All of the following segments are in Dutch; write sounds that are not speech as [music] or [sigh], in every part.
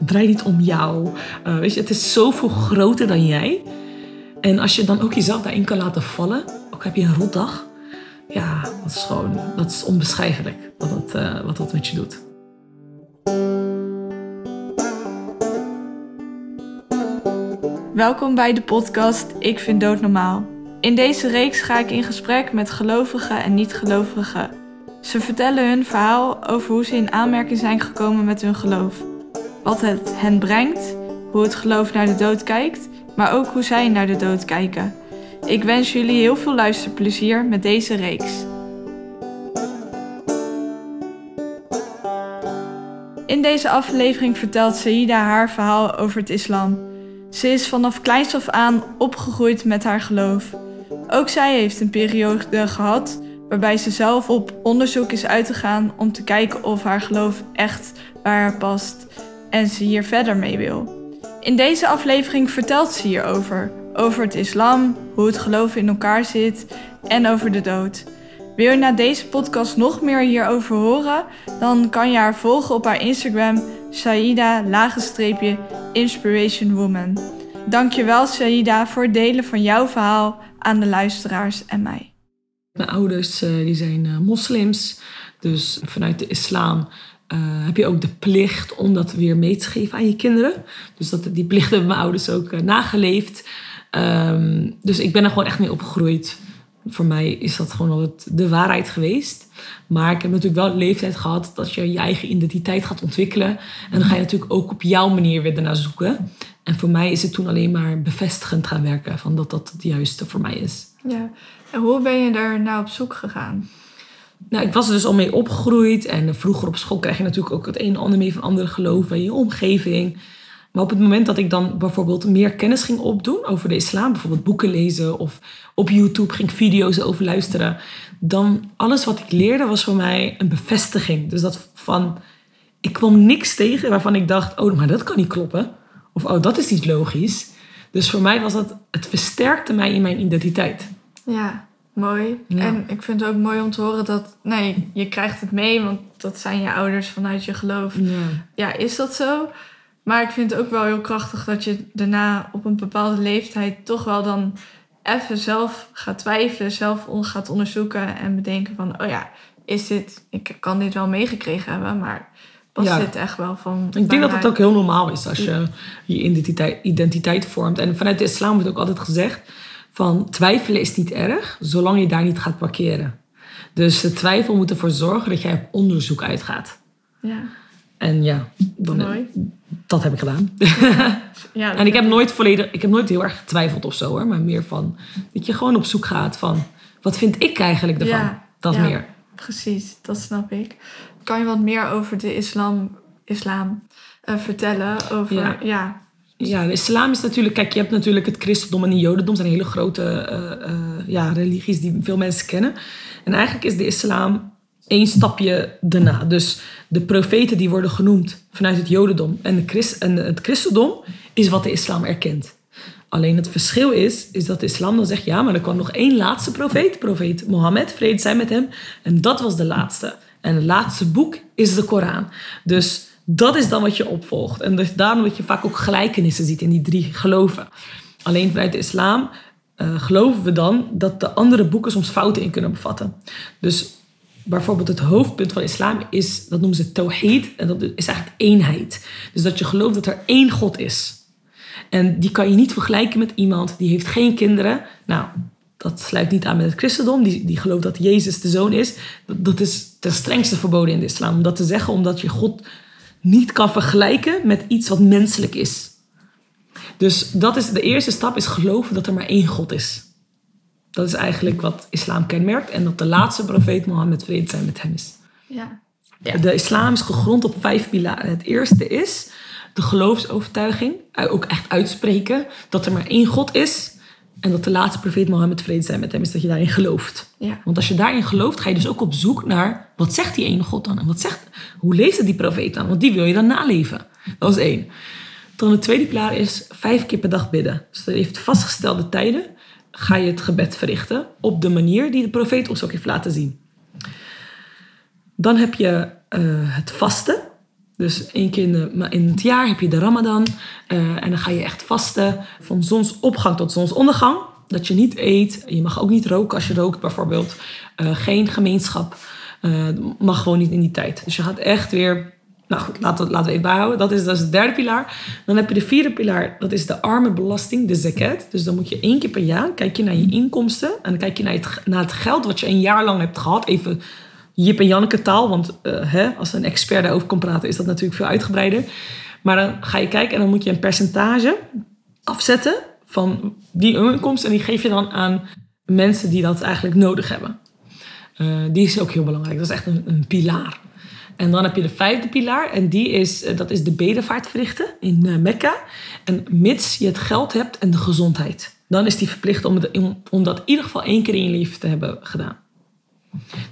Het draait niet om jou. Uh, weet je, het is zoveel groter dan jij. En als je dan ook jezelf daarin kan laten vallen, ook heb je een rotdag, ja, dat is gewoon, dat is onbeschrijfelijk wat dat, uh, wat dat met je doet. Welkom bij de podcast Ik vind dood normaal. In deze reeks ga ik in gesprek met gelovigen en niet-gelovigen. Ze vertellen hun verhaal over hoe ze in aanmerking zijn gekomen met hun geloof. Wat het hen brengt, hoe het geloof naar de dood kijkt, maar ook hoe zij naar de dood kijken. Ik wens jullie heel veel luisterplezier met deze reeks. In deze aflevering vertelt Saïda haar verhaal over het islam. Ze is vanaf kleins af aan opgegroeid met haar geloof. Ook zij heeft een periode gehad waarbij ze zelf op onderzoek is uitgegaan om te kijken of haar geloof echt haar past en ze hier verder mee wil. In deze aflevering vertelt ze hierover, over het islam, hoe het geloof in elkaar zit en over de dood. Wil je na deze podcast nog meer hierover horen? Dan kan je haar volgen op haar Instagram Saida lagenstreepje Inspiration Woman. Dankjewel Saida voor het delen van jouw verhaal aan de luisteraars en mij. Mijn ouders eh, die zijn eh, moslims, dus vanuit de islam uh, heb je ook de plicht om dat weer mee te geven aan je kinderen. Dus dat, die plicht hebben mijn ouders ook nageleefd. Um, dus ik ben er gewoon echt mee opgegroeid. Voor mij is dat gewoon altijd de waarheid geweest. Maar ik heb natuurlijk wel leeftijd gehad dat je je eigen identiteit gaat ontwikkelen. En dan ga je natuurlijk ook op jouw manier weer ernaar zoeken. En voor mij is het toen alleen maar bevestigend gaan werken van dat dat het juiste voor mij is. Ja, en hoe ben je daar nou op zoek gegaan? Nou, ik was er dus al mee opgegroeid. En vroeger op school krijg je natuurlijk ook het een en ander mee van andere geloven in je omgeving. Maar op het moment dat ik dan bijvoorbeeld meer kennis ging opdoen over de islam, bijvoorbeeld boeken lezen of op YouTube ging video's over luisteren, dan alles wat ik leerde was voor mij een bevestiging. Dus dat van, ik kwam niks tegen waarvan ik dacht, oh, maar dat kan niet kloppen. Of oh, dat is niet logisch. Dus voor mij was dat, het versterkte mij in mijn identiteit. Ja, mooi. En ik vind het ook mooi om te horen dat, nee, je krijgt het mee, want dat zijn je ouders vanuit je geloof. Ja, ja is dat zo? Maar ik vind het ook wel heel krachtig dat je daarna op een bepaalde leeftijd toch wel dan even zelf gaat twijfelen, zelf gaat onderzoeken en bedenken van, oh ja, is dit, ik kan dit wel meegekregen hebben, maar past dit echt wel van. Ik denk dat het ook heel normaal is als je je identiteit, identiteit vormt. En vanuit de islam wordt ook altijd gezegd van twijfelen is niet erg, zolang je daar niet gaat parkeren. Dus de twijfel moet ervoor zorgen dat jij op onderzoek uitgaat. Ja. En ja, dan, dat heb ik gedaan. Ja, [laughs] en ik heb nooit volledig, ik heb nooit heel erg getwijfeld of zo hoor, maar meer van dat je gewoon op zoek gaat van wat vind ik eigenlijk ervan? Ja, dat ja, meer. Precies, dat snap ik. Kan je wat meer over de islam, islam uh, vertellen? Over, ja. Ja. de islam is natuurlijk, kijk, je hebt natuurlijk het christendom en het jodendom, zijn hele grote uh, uh, ja, religies die veel mensen kennen. En eigenlijk is de islam één stapje daarna. Dus de profeten die worden genoemd vanuit het Jodendom en, de Christ, en het Christendom is wat de islam erkent. Alleen het verschil is, is dat de islam dan zegt, ja, maar er kwam nog één laatste profeet, profeet Mohammed, vrede zijn met hem. En dat was de laatste. En het laatste boek is de Koran. Dus dat is dan wat je opvolgt. En dus daarom dat je vaak ook gelijkenissen ziet in die drie geloven. Alleen vanuit de islam uh, geloven we dan dat de andere boeken soms fouten in kunnen bevatten. Dus bijvoorbeeld het hoofdpunt van islam is, dat noemen ze tawhid. En dat is eigenlijk eenheid. Dus dat je gelooft dat er één God is. En die kan je niet vergelijken met iemand die heeft geen kinderen. Nou, dat sluit niet aan met het christendom. Die, die gelooft dat Jezus de zoon is. Dat, dat is ten strengste verboden in de islam. Om dat te zeggen, omdat je God niet kan vergelijken met iets wat menselijk is. Dus dat is de eerste stap, is geloven dat er maar één God is. Dat is eigenlijk wat islam kenmerkt. En dat de laatste profeet Mohammed vrede zijn met hem is. Ja. ja. De islam is gegrond op vijf pilaren. Het eerste is de geloofsovertuiging. Ook echt uitspreken dat er maar één God is. En dat de laatste profeet Mohammed vrede zijn met hem is dat je daarin gelooft. Ja. Want als je daarin gelooft, ga je dus ook op zoek naar wat zegt die ene God dan? En wat zegt, hoe leest het die profeet dan? Want die wil je dan naleven. Dat is één. Dan de tweede pilaar is vijf keer per dag bidden. Dus dat heeft vastgestelde tijden ga je het gebed verrichten op de manier die de profeet ons ook heeft laten zien. Dan heb je uh, het vasten. Dus één keer in, in het jaar heb je de Ramadan. eh, en dan ga je echt vasten van zonsopgang tot zonsondergang. Dat je niet eet. Je mag ook niet roken als je rookt bijvoorbeeld. Eh, geen gemeenschap. eh, mag gewoon niet in die tijd. Dus je gaat echt weer... Nou goed, laten we, laten we het bijhouden. Dat is, dat is de derde pilaar. Dan heb je de vierde pilaar. Dat is de armenbelasting, de zakat. Dus dan moet je één keer per jaar... kijk je naar je inkomsten. En dan kijk je naar het, naar het geld wat je een jaar lang hebt gehad. Even Jip en Janneke taal. Want eh, hè, als een expert daarover kan praten, is dat natuurlijk veel uitgebreider. Maar dan ga je kijken en dan moet je een percentage afzetten van die inkomsten. En die geef je dan aan mensen die dat eigenlijk nodig hebben. Eh, die is ook heel belangrijk. Dat is echt een, een pilaar. En dan heb je de vijfde pilaar. En die is, eh, dat is de bedevaart verrichten in Mekka. En mits je het geld hebt en de gezondheid. Dan is die verplicht om, om, om dat in ieder geval één keer in je leven te hebben gedaan.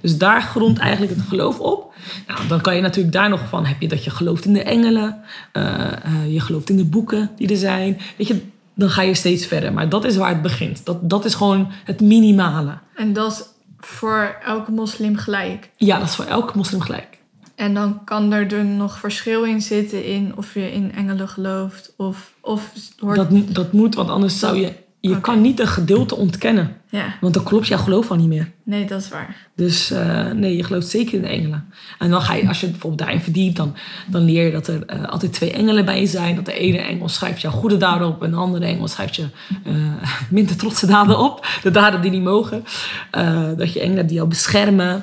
Dus daar grondt eigenlijk het geloof op. Nou, dan kan je natuurlijk daar nog van, heb je dat je gelooft in de engelen, eh, eh, je gelooft in de boeken die er zijn. Weet je, dan ga je steeds verder. Maar dat is waar het begint. Dat, dat is gewoon het minimale. En dat is voor elke moslim gelijk. Ja, dat is voor elke moslim gelijk. En dan kan er dus nog verschil in zitten in of je in engelen gelooft of, of hoort... Dat, dat moet, want anders zou je... Je kan niet een gedeelte ontkennen. Ja, Want dan klopt jouw geloof al niet meer. nee, dat is waar. Dus eh, nee, je gelooft zeker in de engelen. En dan ga je, als je bijvoorbeeld daarin verdiept, dan, dan leer je dat er eh, altijd twee engelen bij je zijn. Dat de ene engel schrijft jouw goede daden op en de andere engel schrijft je eh, [laughs] minder trotse daden op. De daden die niet mogen. Dat je engelen die jou beschermen.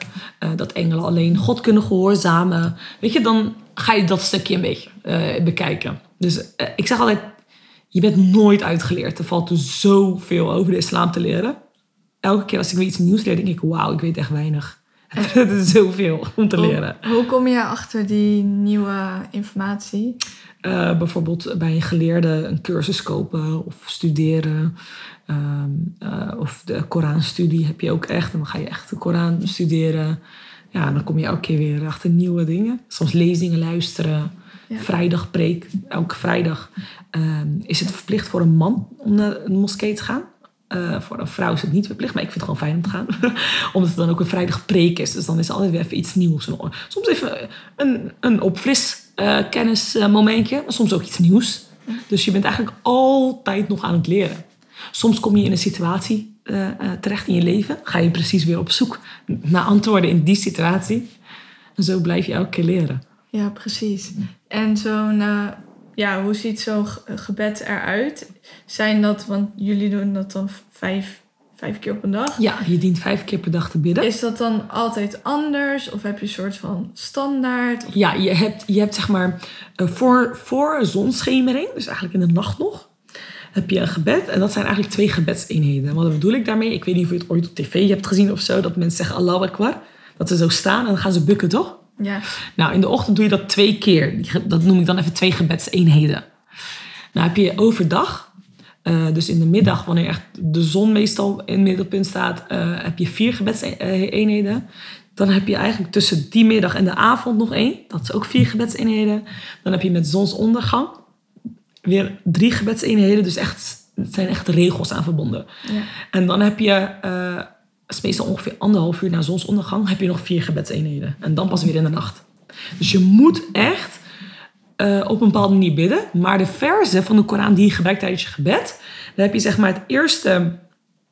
dat engelen alleen God kunnen gehoorzamen. Weet je, dan ga je dat stukje een beetje bekijken. Dus ik zeg altijd, je bent nooit uitgeleerd. Er valt er zoveel over de islam te leren elke keer als ik weer iets nieuws leer, denk ik, wauw, ik weet echt weinig. [laughs] Het is zoveel om te leren. Hoe, hoe kom je achter die nieuwe informatie? Eh, bijvoorbeeld bij een geleerde een cursus kopen of studeren. Ehm, eh, of de Koranstudie heb je ook echt. En dan ga je echt de Koran studeren. Ja, dan kom je elke keer weer achter nieuwe dingen. Soms lezingen luisteren. Ja. Vrijdag preek. Elke vrijdag ehm, is het verplicht voor een man om naar een moskee te gaan. Eh, voor een vrouw is het niet verplicht, maar ik vind het gewoon fijn om te gaan. [laughs] Omdat het dan ook een vrijdag preek is. Dus dan is er altijd weer even iets nieuws. Soms even een, een opfris eh, kennismomentje, maar soms ook iets nieuws. Dus je bent eigenlijk altijd nog aan het leren. Soms kom je in een situatie eh, eh, terecht in je leven. Ga je precies weer op zoek naar antwoorden in die situatie. En zo blijf je elke keer leren. Ja, precies. En zo'n, eh, ja, hoe ziet zo'n ge- gebed eruit? Zijn dat, want jullie doen dat dan vijf, vijf keer op een dag. Ja, je dient vijf keer per dag te bidden. Is dat dan altijd anders? Of heb je een soort van standaard? Of- Ja, je hebt, je hebt zeg maar eh, voor, voor zonsschemering, dus eigenlijk in de nacht nog, heb je een gebed. En dat zijn eigenlijk twee gebedseenheden. Wat bedoel ik daarmee? Ik weet niet of je het ooit op tv hebt gezien of zo, dat mensen zeggen Allahu Akbar. Dat ze zo staan en dan gaan ze bukken, toch? Ja, Nou, in de ochtend doe je dat twee keer. Dat noem ik dan even twee gebedseenheden. Nou heb je overdag, eh, dus in de middag, wanneer echt de zon meestal in het middelpunt staat, eh, heb je vier gebedseenheden. Dan heb je eigenlijk tussen die middag en de avond nog één. Dat is ook vier gebedseenheden. Dan heb je met zonsondergang weer drie gebedseenheden. Dus echt, het zijn echt regels aan verbonden. ja. En dan heb je, eh, is meestal ongeveer anderhalf uur na zonsondergang, heb je nog vier gebedseenheden. En dan pas weer in de nacht. Dus je moet echt eh, op een bepaalde manier bidden. Maar de verzen van de Koran die je gebruikt tijdens je gebed, dan heb je zeg maar het eerste.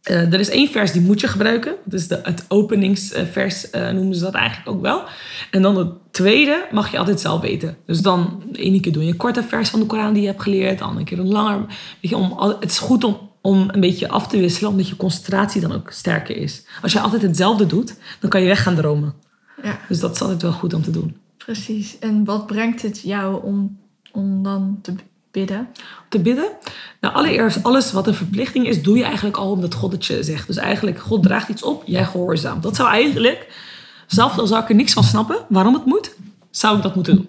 eh, er is één vers die moet je gebruiken. Dat is de, het openingsvers, eh, noemen ze dat eigenlijk ook wel. En dan het tweede mag je altijd zelf weten. Dus dan de ene keer doe je een korte vers van de Koran die je hebt geleerd. De andere keer een langer. Weet je, om, het is goed om, om een beetje af te wisselen, omdat je concentratie dan ook sterker is. Als je altijd hetzelfde doet, dan kan je weg gaan dromen. ja, Dus dat is altijd wel goed om te doen. precies. En wat brengt het jou om, om dan te bidden? te bidden. Nou, allereerst, alles wat een verplichting is, doe je eigenlijk al omdat God het je zegt. Dus eigenlijk, God draagt iets op, jij gehoorzaamt. Dat zou eigenlijk, zelfs al zou ik er niks van snappen waarom het moet, zou ik dat moeten doen.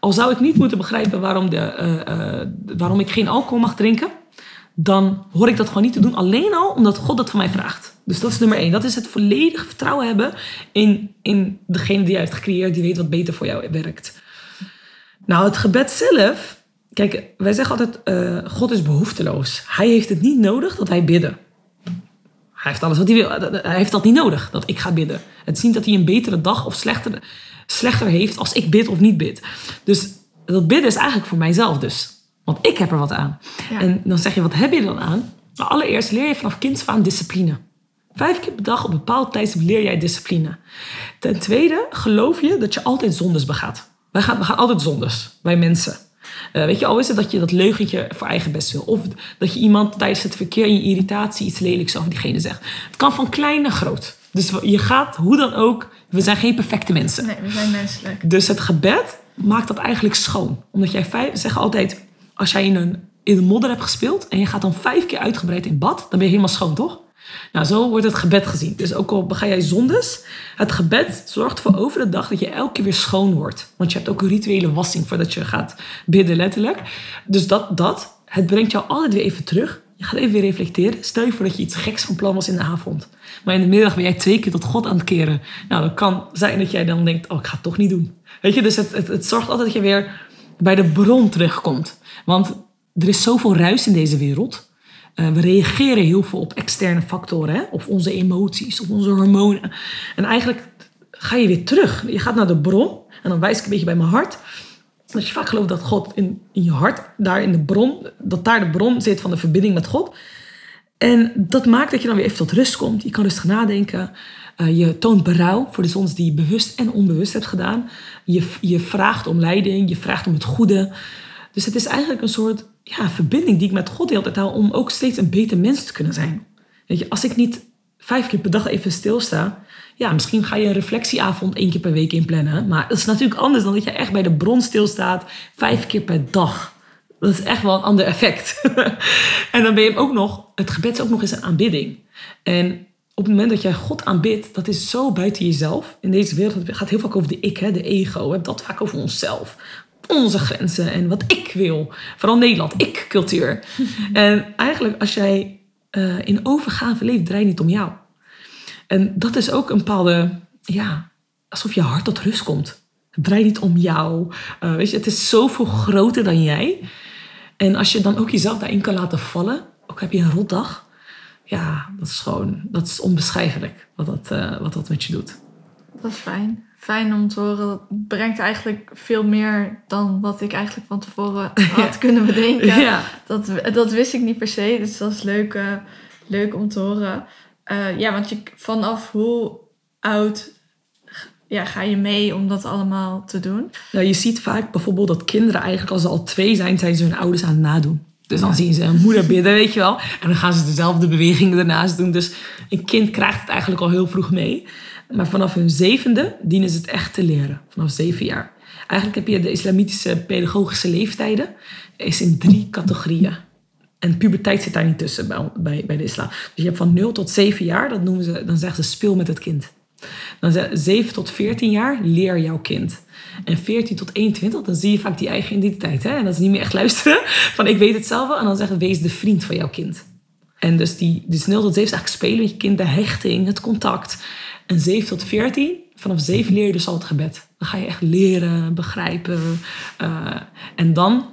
Al zou ik niet moeten begrijpen waarom, de, eh, eh, waarom ik geen alcohol mag drinken, dan hoor ik dat gewoon niet te doen. Alleen al omdat God dat van mij vraagt. Dus dat is nummer één. Dat is het volledige vertrouwen hebben in, in degene die jij hebt gecreëerd, die weet wat beter voor jou werkt. Nou, het gebed zelf. Kijk, wij zeggen altijd: eh, God is behoefteloos. Hij heeft het niet nodig dat wij bidden. Hij heeft alles wat hij wil. Hij heeft dat niet nodig, dat ik ga bidden. Het is niet dat hij een betere dag of slechter, slechter heeft als ik bid of niet bid. Dus dat bidden is eigenlijk voor mijzelf dus. Want ik heb er wat aan. Ja. En dan zeg je, wat heb je dan aan? Nou, allereerst leer je vanaf kinds aan discipline. Vijf keer per dag op een bepaald tijdstip leer jij discipline. Ten tweede geloof je dat je altijd zondes begaat. Wij gaan, we gaan altijd zondes, wij mensen. Eh, weet je, al is het dat je dat leugentje voor eigen best wil. Of dat je iemand tijdens het verkeer in je irritatie iets lelijks over diegene zegt. Het kan van klein naar groot. Dus je gaat, hoe dan ook, we zijn geen perfecte mensen. Nee, we zijn menselijk. Dus het gebed maakt dat eigenlijk schoon. Omdat jij vijf, zeg altijd, als jij in, een, in de modder hebt gespeeld en je gaat dan vijf keer uitgebreid in bad, dan ben je helemaal schoon, toch? Nou, zo wordt het gebed gezien. Dus ook al bega jij zondes, het gebed zorgt voor over de dag dat je elke keer weer schoon wordt. Want je hebt ook een rituele wassing voordat je gaat bidden, letterlijk. Dus dat, dat, het brengt jou altijd weer even terug. Je gaat even weer reflecteren. Stel je voor dat je iets geks van plan was in de avond. Maar in de middag ben jij twee keer tot God aan het keren. Nou, dan kan zijn dat jij dan denkt, oh, ik ga het toch niet doen. Weet je, dus het, het zorgt altijd dat je weer bij de bron terugkomt. Want er is zoveel ruis in deze wereld. Uh, we reageren heel veel op externe factoren, hè? of onze emoties, of onze hormonen. En eigenlijk ga je weer terug. Je gaat naar de bron, en dan wijs ik een beetje bij mijn hart. Dat je vaak gelooft dat God in, in je hart, daar in de bron, dat daar de bron zit van de verbinding met God. En dat maakt dat je dan weer even tot rust komt. Je kan rustig nadenken. Uh, je toont berouw voor de zondes die je bewust en onbewust hebt gedaan. Je, je vraagt om leiding, je vraagt om het goede. Dus het is eigenlijk een soort ja, verbinding die ik met God de hele tijd om ook steeds een beter mens te kunnen zijn. Weet je, als ik niet vijf keer per dag even stilsta, ja, misschien ga je een reflectieavond één keer per week inplannen. Maar dat is natuurlijk anders dan dat je echt bij de bron stilstaat vijf keer per dag. Dat is echt wel een ander effect. [laughs] en dan ben je ook nog, het gebed is ook nog eens een aanbidding. En op het moment dat jij God aanbidt, dat is zo buiten jezelf. In deze wereld het gaat heel vaak over de ik, hè, de ego. We hebben dat vaak over onszelf. Onze grenzen en wat ik wil. Vooral Nederland, ik-cultuur. [laughs] en eigenlijk als jij uh, in overgave leeft, draait niet om jou. En dat is ook een bepaalde, ja, alsof je hart tot rust komt. Het draait niet om jou. Uh, weet je, het is zoveel groter dan jij. En als je dan ook jezelf daarin kan laten vallen, ook heb je een rotdag, ja, dat is gewoon, dat is onbeschrijfelijk wat dat, uh, wat dat met je doet. Dat is fijn. Fijn om te horen. Dat brengt eigenlijk veel meer dan wat ik eigenlijk van tevoren [laughs] had ja. kunnen bedenken. Ja. Dat, dat wist ik niet per se, dus dat is leuk, uh, leuk om te horen. Uh, ja, want je, vanaf hoe oud ja, ga je mee om dat allemaal te doen? Nou, je ziet vaak bijvoorbeeld dat kinderen eigenlijk als ze al twee zijn, zijn ze hun ouders aan het nadoen. Dus dan zien ze een moeder bidden, weet je wel. En dan gaan ze dezelfde bewegingen daarnaast doen. Dus een kind krijgt het eigenlijk al heel vroeg mee. Maar vanaf hun zevende dienen ze het echt te leren. Vanaf zeven jaar. Eigenlijk heb je de islamitische pedagogische leeftijden. Is in drie categorieën. En puberteit zit daar niet tussen bij, bij, bij de islam. Dus je hebt van 0 tot 7 jaar, dat noemen ze, dan zeggen ze speel met het kind. Dan zeggen 7 tot 14 jaar, leer jouw kind. En 14 tot 21, dan zie je vaak die eigen identiteit. Hè? En dat is niet meer echt luisteren [laughs] van ik weet het zelf wel. En dan zeggen wees de vriend van jouw kind. En dus die dus 0 tot 7 is eigenlijk spelen met je kind, de hechting, het contact. En 7 tot 14, vanaf 7 leer je dus al het gebed. Dan ga je echt leren, begrijpen. Uh, en dan,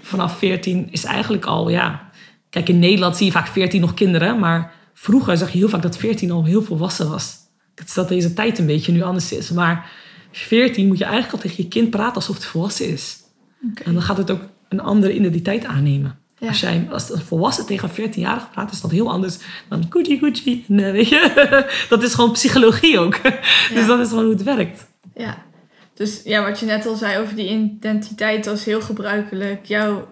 vanaf 14 is eigenlijk al, ja... Kijk, in Nederland zie je vaak 14 nog kinderen. Maar vroeger zag je heel vaak dat 14 al heel volwassen was. Dat deze tijd een beetje nu anders is. Maar 14 moet je eigenlijk al tegen je kind praten alsof het volwassen is. Okay. En dan gaat het ook een andere identiteit aannemen. Ja. Als jij als een volwassen tegen een 14-jarige praat, is dat heel anders dan koetsie koetsie. Nee, weet je? [laughs] dat is gewoon psychologie ook. [laughs] Dus dat is gewoon hoe het werkt. Ja. Dus ja, wat je net al zei over die identiteit, dat is heel gebruikelijk. Jouw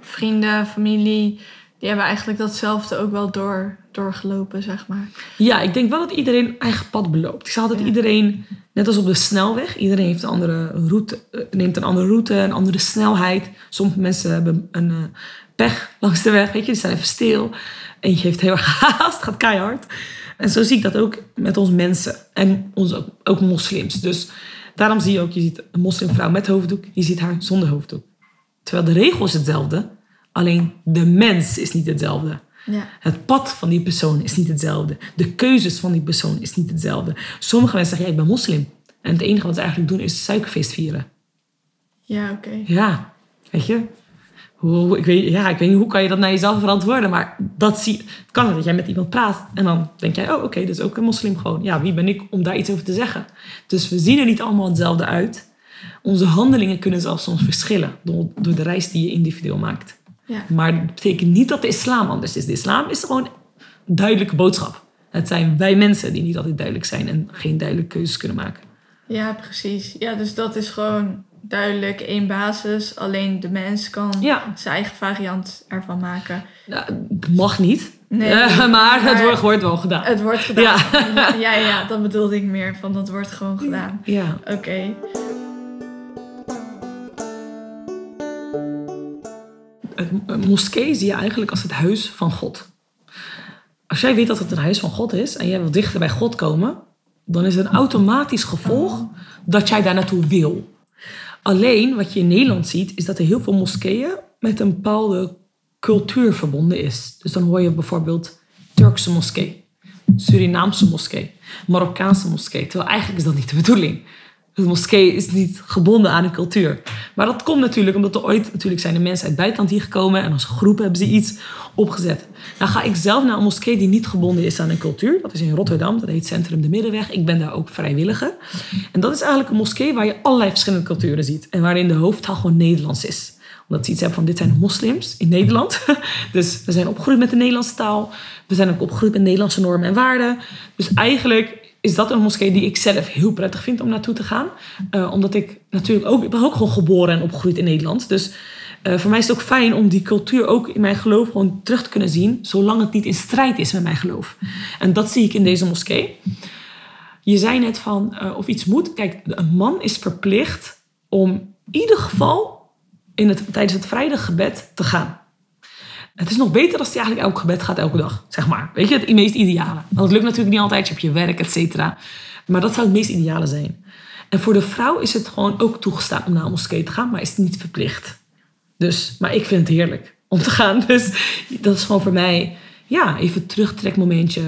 vrienden, familie, die hebben eigenlijk datzelfde ook wel door, doorgelopen, zeg maar. Ja, ik denk wel dat iedereen eigen pad beloopt. Ik zal dat Ja. iedereen, net als op de snelweg, iedereen heeft een andere route, eh, neemt een andere route, een andere snelheid. Sommige mensen hebben een eh, pech langs de weg, weet je, die staan even stil. Eentje heeft heel erg [laughs] haast, gaat keihard. En zo zie ik dat ook met ons mensen en ons ook, ook moslims. Dus daarom zie je ook, je ziet een moslimvrouw met hoofddoek, je ziet haar zonder hoofddoek. Terwijl de regel is hetzelfde, alleen de mens is niet hetzelfde. Ja. Het pad van die persoon is niet hetzelfde. De keuzes van die persoon is niet hetzelfde. Sommige mensen zeggen, ja, ik ben moslim. En het enige wat ze eigenlijk doen is suikerfeest vieren. Ja, oké. Ja, weet je. Hoe, ik, weet, ja, ik weet niet, hoe kan je dat naar jezelf verantwoorden? Maar dat zie, het kan dat jij met iemand praat. En dan denk jij, oh oké, dat is ook een moslim gewoon. Ja, wie ben ik om daar iets over te zeggen? Dus we zien er niet allemaal hetzelfde uit. Onze handelingen kunnen zelfs soms verschillen door, door de reis die je individueel maakt. Ja. Maar dat betekent niet dat de islam anders is. De islam is gewoon een duidelijke boodschap. Het zijn wij mensen die niet altijd duidelijk zijn en geen duidelijke keuzes kunnen maken. Ja, precies. Ja, dus dat is gewoon duidelijk één basis. Alleen de mens kan Ja. zijn eigen variant ervan maken. Ja, mag niet, Nee, [laughs] maar het wordt, wordt wel gedaan. Het wordt gedaan. Ja. Ja. ja, dat bedoelde ik meer. Van dat wordt gewoon gedaan. Ja. Oké. Een moskee zie je eigenlijk als het huis van God. Als jij weet dat het een huis van God is en jij wil dichter bij God komen, dan is het een automatisch gevolg dat jij daar naartoe wil. Alleen wat je in Nederland ziet, is dat er heel veel moskeeën met een bepaalde cultuur verbonden is. Dus dan hoor je bijvoorbeeld Turkse moskee, Surinaamse moskee, Marokkaanse moskee. Terwijl eigenlijk is dat niet de bedoeling. De moskee is niet gebonden aan een cultuur. Maar dat komt natuurlijk omdat er ooit natuurlijk zijn de mensen uit het buitenland hier gekomen en als groep hebben ze iets opgezet. Nou ga ik zelf naar een moskee die niet gebonden is aan een cultuur. Dat is in Rotterdam, dat heet Centrum de Middenweg. Ik ben daar ook vrijwilliger. En dat is eigenlijk een moskee waar je allerlei verschillende culturen ziet. En waarin de hoofdtaal gewoon Nederlands is omdat ze iets hebben van dit zijn moslims in Nederland. [laughs] Dus we zijn opgegroeid met de Nederlandse taal. We zijn ook opgegroeid met Nederlandse normen en waarden. Dus eigenlijk is dat een moskee die ik zelf heel prettig vind om naartoe te gaan. Eh, omdat ik natuurlijk ook, ben ook gewoon geboren en opgegroeid in Nederland. Dus eh, voor mij is het ook fijn om die cultuur ook in mijn geloof gewoon terug te kunnen zien. Zolang het niet in strijd is met mijn geloof. En dat zie ik in deze moskee. Je zei net van eh, of iets moet. Kijk, een man is verplicht om in ieder geval in het, tijdens het vrijdaggebed te gaan. Het is nog beter als hij eigenlijk elk gebed gaat elke dag, zeg maar. Weet je, het meest ideale. Want het lukt natuurlijk niet altijd, je hebt je werk, et cetera. Maar dat zou het meest ideale zijn. En voor de vrouw is het gewoon ook toegestaan om naar een moskee te gaan, maar is het niet verplicht. Dus, maar ik vind het heerlijk om te gaan. [laughs] Dus dat is gewoon voor mij, ja, even een terugtrekmomentje.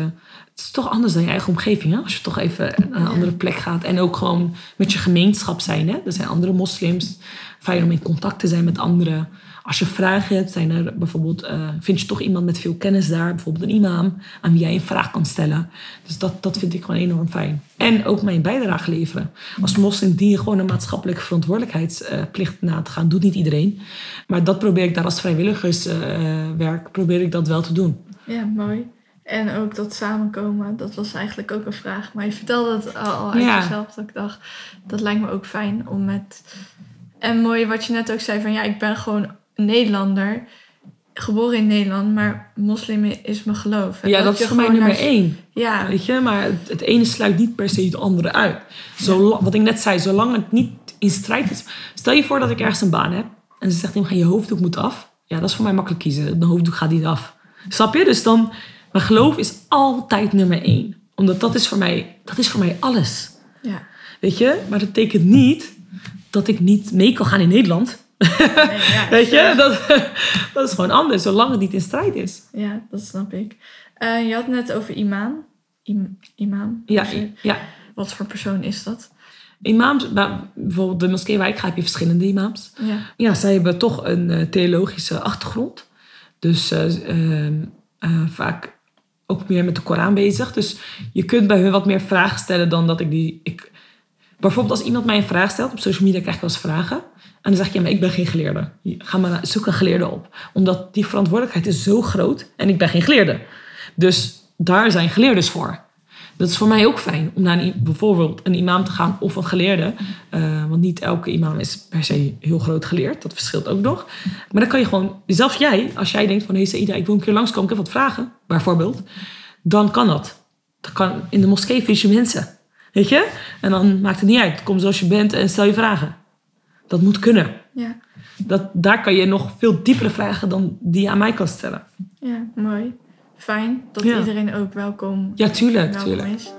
Het is toch anders dan je eigen omgeving, hè? Als je toch even naar een andere plek gaat. En ook gewoon met je gemeenschap zijn, hè? Er zijn andere moslims. Fijn om in contact te zijn met anderen. Als je vragen hebt, zijn er bijvoorbeeld, eh, vind je toch iemand met veel kennis daar, bijvoorbeeld een imam, aan wie jij een vraag kan stellen. Dus dat, dat vind ik gewoon enorm fijn. En ook mijn bijdrage leveren. Als moslim dien je gewoon een maatschappelijke verantwoordelijkheidsplicht na te gaan. Doet niet iedereen. Maar dat probeer ik daar als vrijwilligerswerk, probeer ik dat wel te doen. Ja, mooi. En ook dat samenkomen, dat was eigenlijk ook een vraag. Maar je vertelde het al, uit Ja. jezelf. Dat ik dacht, dat lijkt me ook fijn om met... En mooi wat je net ook zei van ja, ik ben gewoon Nederlander. Geboren in Nederland, maar moslim is mijn geloof. En Ja, dat is voor mij nummer naar- één. Ja, Weet je, maar het, het ene sluit niet per se het andere uit. Zolang, wat ik net zei, zolang het niet in strijd is. Stel je voor dat ik ergens een baan heb en ze zegt tegen je hoofddoek moet af. Ja, dat is voor mij makkelijk kiezen. De hoofddoek gaat niet af. Snap je? Dus dan, mijn geloof is altijd nummer één. Omdat dat is voor mij, dat is voor mij alles. ja. Weet je? Maar dat betekent niet dat ik niet mee kan gaan in Nederland. Nee, [laughs] ja, Weet je? Dat, [laughs] dat is gewoon anders, zolang het niet in strijd is. Ja, dat snap ik. Eh, je had net over imam. Im, imam. Ja, eh, ja. Wat voor persoon is dat? Imams, bij- bijvoorbeeld de moskee waar ik ga, heb je verschillende imams. Ja. Ja, zij hebben toch een eh, theologische achtergrond. Dus eh, ehm, eh, vaak ook meer met de Koran bezig. Dus je kunt bij hun wat meer vragen stellen dan dat ik die... Ik, bijvoorbeeld als iemand mij een vraag stelt, op social media krijg ik wel eens vragen. En dan zeg ja, maar ik ben geen geleerde. Ga maar zoek een geleerde op. Omdat die verantwoordelijkheid is zo groot en ik ben geen geleerde. Dus daar zijn geleerdes voor. Dat is voor mij ook fijn om naar bijvoorbeeld een imam te gaan of een geleerde. Eh, want niet elke imam is per se heel groot geleerd. Dat verschilt ook nog. Maar dan kan je gewoon, zelfs jij, als jij denkt van... hé Saïda, ik wil een keer langskomen, ik heb wat vragen, bijvoorbeeld. Dan kan dat. dat kan, in de moskee vind je mensen. Weet je? En dan maakt het niet uit. Kom zoals je bent en stel je vragen. Dat moet kunnen. Ja. Dat, daar kan je nog veel diepere vragen dan die je aan mij kan stellen. ja, mooi. Fijn dat Ja. iedereen ook welkom, Ja, tuurlijk, welkom tuurlijk. is.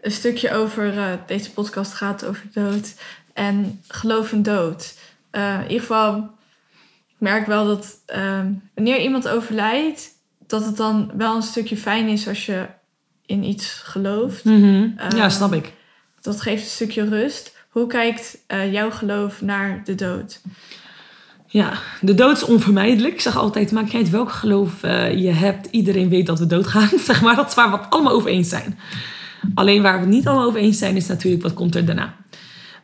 Een stukje over eh, deze podcast gaat over dood en geloof en dood. Eh, in ieder geval, ik merk wel dat ehm, wanneer iemand overlijdt, dat het dan wel een stukje fijn is als je in iets gelooft. Mhm. ja, Eh, snap ik. Dat geeft een stukje rust. Hoe kijkt eh, jouw geloof naar de dood? Ja, de dood is onvermijdelijk. Ik zeg altijd, maakt niet uit welk geloof eh, je hebt. Iedereen weet dat we doodgaan. [laughs] Zeg maar, dat is waar we het allemaal over eens zijn. Alleen waar we het niet allemaal over eens zijn, is natuurlijk wat komt er daarna.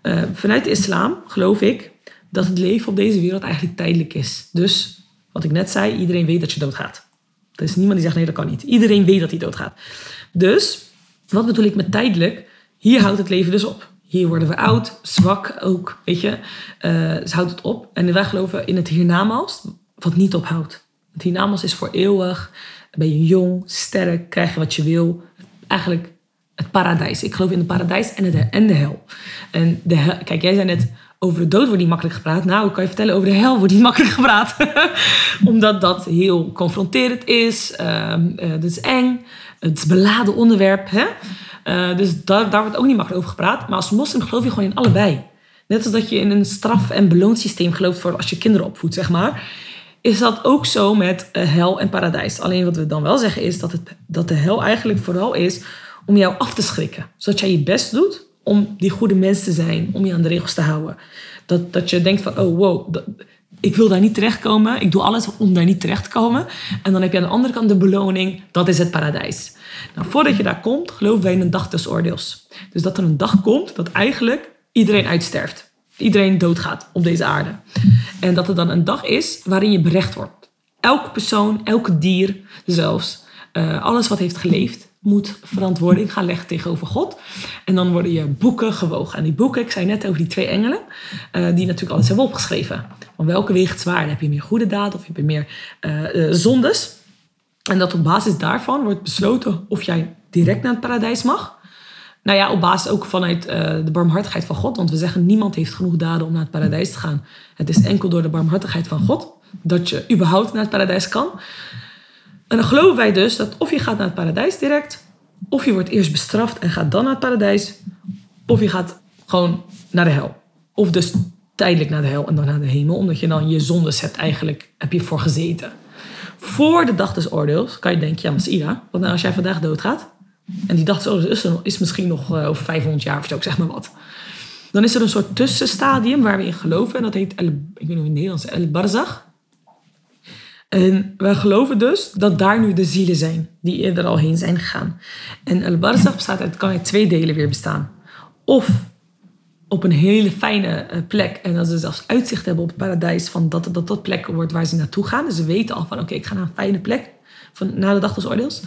Uh, vanuit de islam geloof ik dat het leven op deze wereld eigenlijk tijdelijk is. Dus, wat ik net zei, iedereen weet dat je doodgaat. Er is niemand die zegt, nee, dat kan niet. Iedereen weet dat hij doodgaat. Dus, wat bedoel ik met tijdelijk? Hier houdt het leven dus op. Hier worden we oud, zwak ook, weet je. Uh, houdt het op. En wij geloven in het hiernamaals, wat niet ophoudt. Het hiernamaals is voor eeuwig. Ben je jong, sterk, krijg je wat je wil. Eigenlijk het paradijs. Ik geloof in het paradijs en, het, en de hel. En de kijk, jij zei net over de dood wordt niet makkelijk gepraat. Nou, ik kan je vertellen, over de hel wordt niet makkelijk gepraat. [laughs] Omdat dat heel confronterend is. Uh, uh, dat is eng. Het beladen onderwerp. Hè? Uh, dus daar, wordt ook niet makkelijk over gepraat. Maar als moslim geloof je gewoon in allebei. Net als dat je in een straf- en beloonsysteem gelooft voor als je kinderen opvoedt, zeg maar. Is dat ook zo met uh, hel en paradijs. Alleen wat we dan wel zeggen is dat, het, dat de hel eigenlijk vooral is om jou af te schrikken. Zodat jij je best doet om die goede mens te zijn, om je aan de regels te houden. Dat, dat je denkt van, oh wow, dat, ik wil daar niet terechtkomen. Ik doe alles om daar niet terecht te komen. En dan heb je aan de andere kant de beloning, dat is het paradijs. Nou, voordat je daar komt, geloven wij in een dag des oordeels. Dus dat er een dag komt dat eigenlijk iedereen uitsterft. Iedereen doodgaat op deze aarde. En dat er dan een dag is waarin je berecht wordt. Elke persoon, elke dier zelfs, uh, alles wat heeft geleefd, moet verantwoording gaan leggen tegenover God. En dan worden je boeken gewogen. En die boeken, ik zei net over die twee engelen, uh, die natuurlijk alles hebben opgeschreven. Van welke zwaar? Heb je meer goede daden of heb je meer uh, uh, zondes? En dat op basis daarvan wordt besloten of jij direct naar het paradijs mag. Nou ja, op basis ook vanuit de barmhartigheid van God. Want we zeggen, niemand heeft genoeg daden om naar het paradijs te gaan. Het is enkel door de barmhartigheid van God dat je überhaupt naar het paradijs kan. En dan geloven wij dus dat of je gaat naar het paradijs direct, of je wordt eerst bestraft en gaat dan naar het paradijs, of je gaat gewoon naar de hel. Of dus tijdelijk naar de hel en dan naar de hemel, omdat je dan je zondes hebt eigenlijk, heb je voor gezeten. Voor de dag des oordeels kan je denken, ja, maar Sira, wat nou als jij vandaag doodgaat? En die dag des oordeels is, is misschien nog uh, over 500 jaar of zo, zeg maar wat. Dan is er een soort tussenstadium waar we in geloven. En dat heet, El, ik weet niet in het Nederlands, El Barzach. En wij geloven dus dat daar nu de zielen zijn die eerder al heen zijn gegaan. En El Barzakh bestaat uit, kan uit twee delen weer bestaan. Of op een hele fijne plek en dat ze zelfs uitzicht hebben op het paradijs van dat dat, dat plek wordt waar ze naartoe gaan. Dus ze weten al van oké, ik ga naar een fijne plek van, na de dag des oordeels.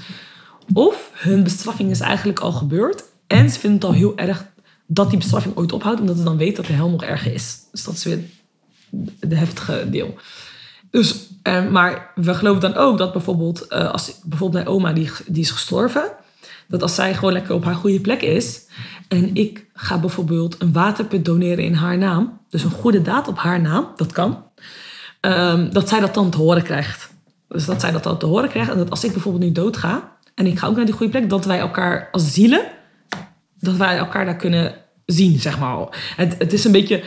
Of hun bestraffing is eigenlijk al gebeurd en ze vinden het al heel erg dat die bestraffing ooit ophoudt, omdat ze dan weten dat de hel nog erger is. Dus dat is weer de heftige deel. Dus, uh, maar we geloven dan ook dat bijvoorbeeld, uh, als bijvoorbeeld mijn oma die, die is gestorven, dat als zij gewoon lekker op haar goede plek is en ik ga bijvoorbeeld een waterput doneren in haar naam, dus een goede daad op haar naam, dat kan, um, dat zij dat dan te horen krijgt. Dus dat zij dat dan te horen krijgt en dat als ik bijvoorbeeld nu dood ga en ik ga ook naar die goede plek, dat wij elkaar als zielen, dat wij elkaar daar kunnen zien, zeg maar. Het, het is een beetje,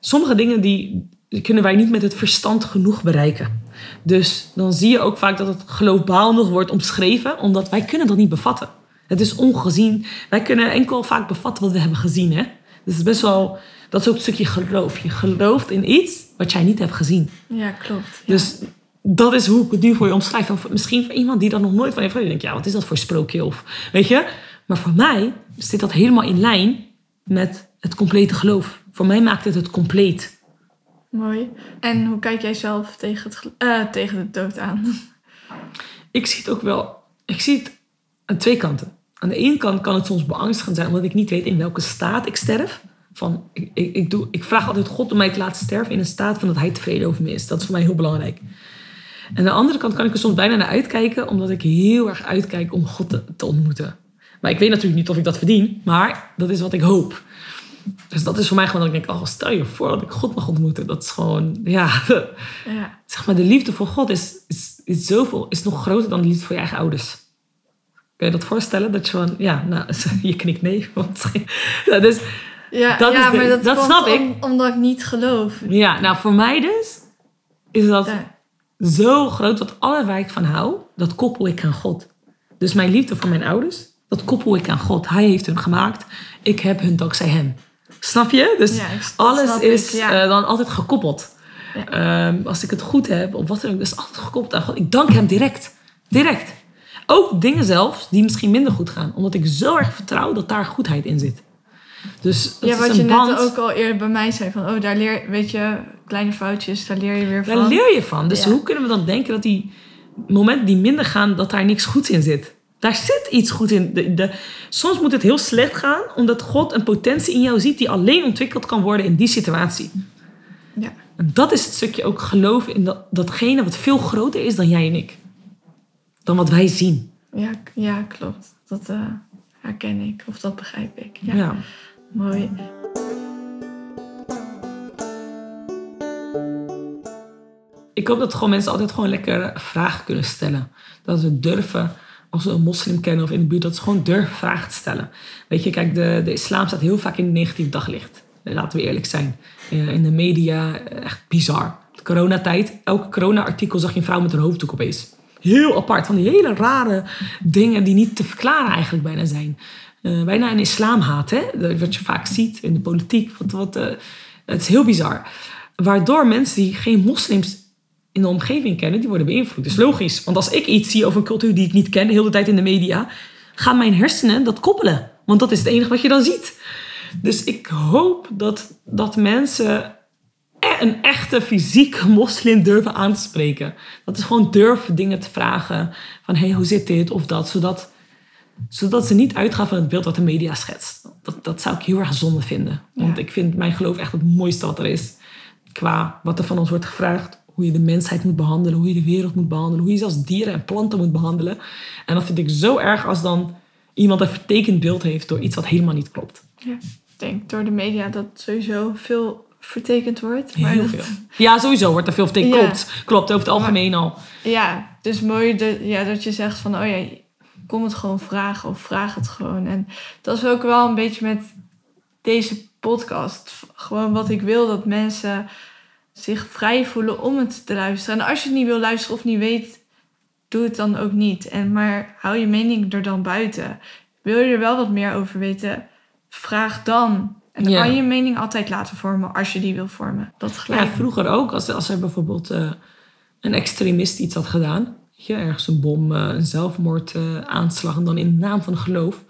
sommige dingen die, kunnen wij niet met het verstand genoeg bereiken. Dus dan zie je ook vaak dat het globaal nog wordt omschreven, omdat wij kunnen dat niet bevatten. Het is ongezien. Wij kunnen enkel vaak bevatten wat we hebben gezien. Hè? Dus het is best wel, dat is ook een stukje geloof. Je gelooft in iets wat jij niet hebt gezien. Ja, klopt. Ja. Dus dat is hoe ik het nu voor je omschrijf. En misschien voor iemand die dat nog nooit van heeft gehoord. denk ja, wat is dat voor sprookje? Of, weet je? Maar voor mij zit dat helemaal in lijn met het complete geloof. Voor mij maakt het het compleet. Mooi. En hoe kijk jij zelf tegen, uh, tegen de dood aan? [laughs] Ik zie het ook wel... Ik zie het aan twee kanten. Aan de ene kant kan het soms beangstigend zijn... omdat ik niet weet in welke staat ik sterf. Van, ik, ik, doe, ik vraag altijd God om mij te laten sterven... in een staat van dat hij tevreden over me is. Dat is voor mij heel belangrijk. En aan de andere kant kan ik er soms bijna naar uitkijken... omdat ik heel erg uitkijk om God te ontmoeten. Maar ik weet natuurlijk niet of ik dat verdien... maar dat is wat ik hoop. Dus dat is voor mij gewoon dat ik denk, oh, stel je voor dat ik God mag ontmoeten. Dat is gewoon, ja. ja. [laughs] Zeg maar, de liefde voor God is, is, is zoveel, is nog groter dan de liefde voor je eigen ouders. Kun je dat voorstellen? Dat je van, ja, nou, [laughs] je knikt nee. Want, [laughs] ja, dus, ja, dat, ja, is de, maar dat, dat snap ik. Om, omdat ik niet geloof. Ja, nou, voor mij dus is dat ja. zo groot. Dat alle waar ik van hou, dat koppel ik aan God. Dus mijn liefde voor mijn ouders, dat koppel ik aan God. Hij heeft hun gemaakt. Ik heb hun dankzij hem. Snap je? Dus ja, alles is ik, ja. uh, dan altijd gekoppeld. Ja. Ehm, als ik het goed heb, of wat dan ook. Dat is altijd gekoppeld aan God. Ik dank hem direct. Direct. Ook dingen zelfs die misschien minder goed gaan. Omdat ik zo erg vertrouw dat daar goedheid in zit. Dus dat ja, wat je band. net ook al eerder bij mij zei. Van, oh, daar leer weet je, kleine foutjes, daar leer je weer van. Daar leer je van. Dus Ja. hoe kunnen we dan denken dat die momenten die minder gaan, dat daar niks goeds in zit? Daar zit iets goed in. De, de, soms moet het heel slecht gaan, omdat God een potentie in jou ziet die alleen ontwikkeld kan worden in die situatie. Ja. En dat is het stukje ook geloven in dat, datgene wat veel groter is dan jij en ik. Dan wat wij zien. Ja, ja, klopt. Dat eh, herken ik. Of dat begrijp ik. Ja, Ja. mooi. Ik hoop dat gewoon mensen altijd gewoon lekker vragen kunnen stellen. Dat ze durven, als ze een moslim kennen of in de buurt, dat ze gewoon durven vragen te stellen. Weet je, kijk, de, de islam staat heel vaak in negatief daglicht. Eh, Laten we eerlijk zijn. Eh, In de media, eh, echt bizar. De coronatijd, elke corona-artikel zag je een vrouw met een hoofddoek opeens. Heel apart, van die hele rare dingen die niet te verklaren eigenlijk bijna zijn. Bijna een islamhaat, hè? Wat je vaak ziet in de politiek. Wat, wat, het is heel bizar. Waardoor mensen die geen moslims in de omgeving kennen, die worden beïnvloed. Dat is logisch. Want als ik iets zie over een cultuur die ik niet ken, de hele tijd in de media, gaan mijn hersenen dat koppelen. Want dat is het enige wat je dan ziet. Dus ik hoop dat, dat mensen e- een echte fysieke moslim durven aan te spreken. Dat is gewoon durven dingen te vragen. Van, hé, hey, hoe zit dit? Of dat. Zodat, zodat ze niet uitgaan van het beeld wat de media schetst. Dat, dat zou ik heel erg zonde vinden. Want Ja. ik vind mijn geloof echt het mooiste wat er is. Qua wat er van ons wordt gevraagd. Hoe je de mensheid moet behandelen. Hoe je de wereld moet behandelen. Hoe je zelfs dieren en planten moet behandelen. En dat vind ik zo erg als dan iemand een vertekend beeld heeft door iets wat helemaal niet klopt. Ja. Ik denk door de media dat sowieso veel vertekend wordt. Maar Heel dat- veel. Ja, sowieso wordt er veel vertekend. Ja. Klopt, klopt. Over het algemeen al. Ja, dus mooi dat, ja, dat je zegt van, oh ja, kom het gewoon vragen of vraag het gewoon. En dat is ook wel een beetje met deze podcast. Gewoon wat ik wil, dat mensen zich vrij voelen om het te luisteren. En als je het niet wil luisteren of niet weet, doe het dan ook niet. En maar hou je mening er dan buiten. Wil je er wel wat meer over weten, vraag dan. En dan Ja. kan je je mening altijd laten vormen als je die wil vormen. Dat Ja, gelijk. vroeger ook. Als, als er bijvoorbeeld eh, een extremist iets had gedaan. Je, ergens een bom, eh, een zelfmoordaanslag. en dan in de naam van geloof.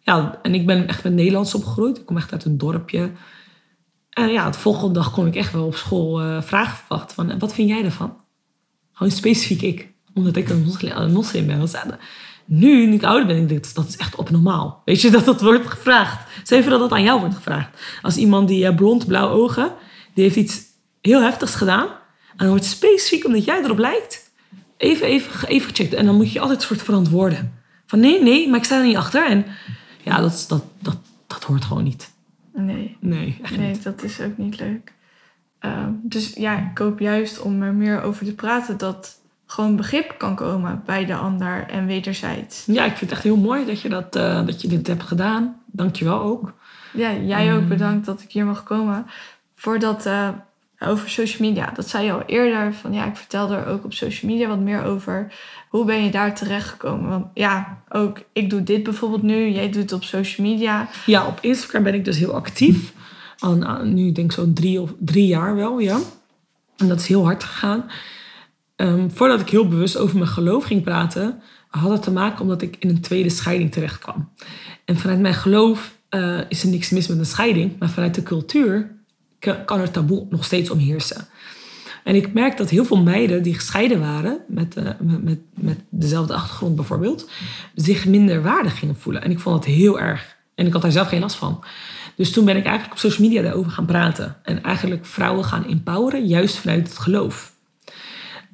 Ja, en ik ben echt met Nederlands opgegroeid. Ik kom echt uit een dorpje. En ja, de volgende dag kon ik echt wel op school eh, vragen verwachten. Van, "En wat vind jij ervan? Gewoon specifiek ik. Omdat ik een moslim, een moslim ben. Nu, nu ik ouder ben, denk ik, dat is echt opnormaal. Weet je, [laughs] dat dat wordt gevraagd. Voor dat dat aan jou wordt gevraagd. Als iemand die eh, blond, blauw ogen, die heeft iets heel heftigs gedaan. En dan wordt specifiek, omdat jij erop lijkt, even, even, even gecheckt. En dan moet je altijd soort verantwoorden. Van nee, nee, maar ik sta er niet achter. En ja, dat, dat, dat, dat hoort gewoon niet. Nee. Nee, echt Nee, niet. dat is ook niet leuk. Ehm, dus ja, ik hoop juist om er meer over te praten dat gewoon begrip kan komen bij de ander en wederzijds. Ja, ik vind het echt heel mooi dat je, dat, eh, dat je dit hebt gedaan. Dank je wel ook. Ja, jij ook Mm. bedankt dat ik hier mag komen. Voor dat eh, over social media. Dat zei je al eerder. Van ja, ik vertelde er ook op social media wat meer over. Hoe ben je daar terechtgekomen? Want ja, ook ik doe dit bijvoorbeeld nu. Jij doet het op social media. Ja, op Instagram ben ik dus heel actief. Al, nu denk ik zo'n drie, of drie jaar wel, ja. En dat is heel hard gegaan. Ehm, voordat ik heel bewust over mijn geloof ging praten, had het te maken omdat ik in een tweede scheiding terecht kwam. En vanuit mijn geloof eh, is er niks mis met een scheiding, maar vanuit de cultuur kan er taboe nog steeds omheersen. En ik merk dat heel veel meiden die gescheiden waren, met, eh, met, met, met dezelfde achtergrond bijvoorbeeld, zich minder waardig gingen voelen. En ik vond dat heel erg. En ik had daar zelf geen last van. Dus toen ben ik eigenlijk op social media daarover gaan praten. En eigenlijk vrouwen gaan empoweren, juist vanuit het geloof.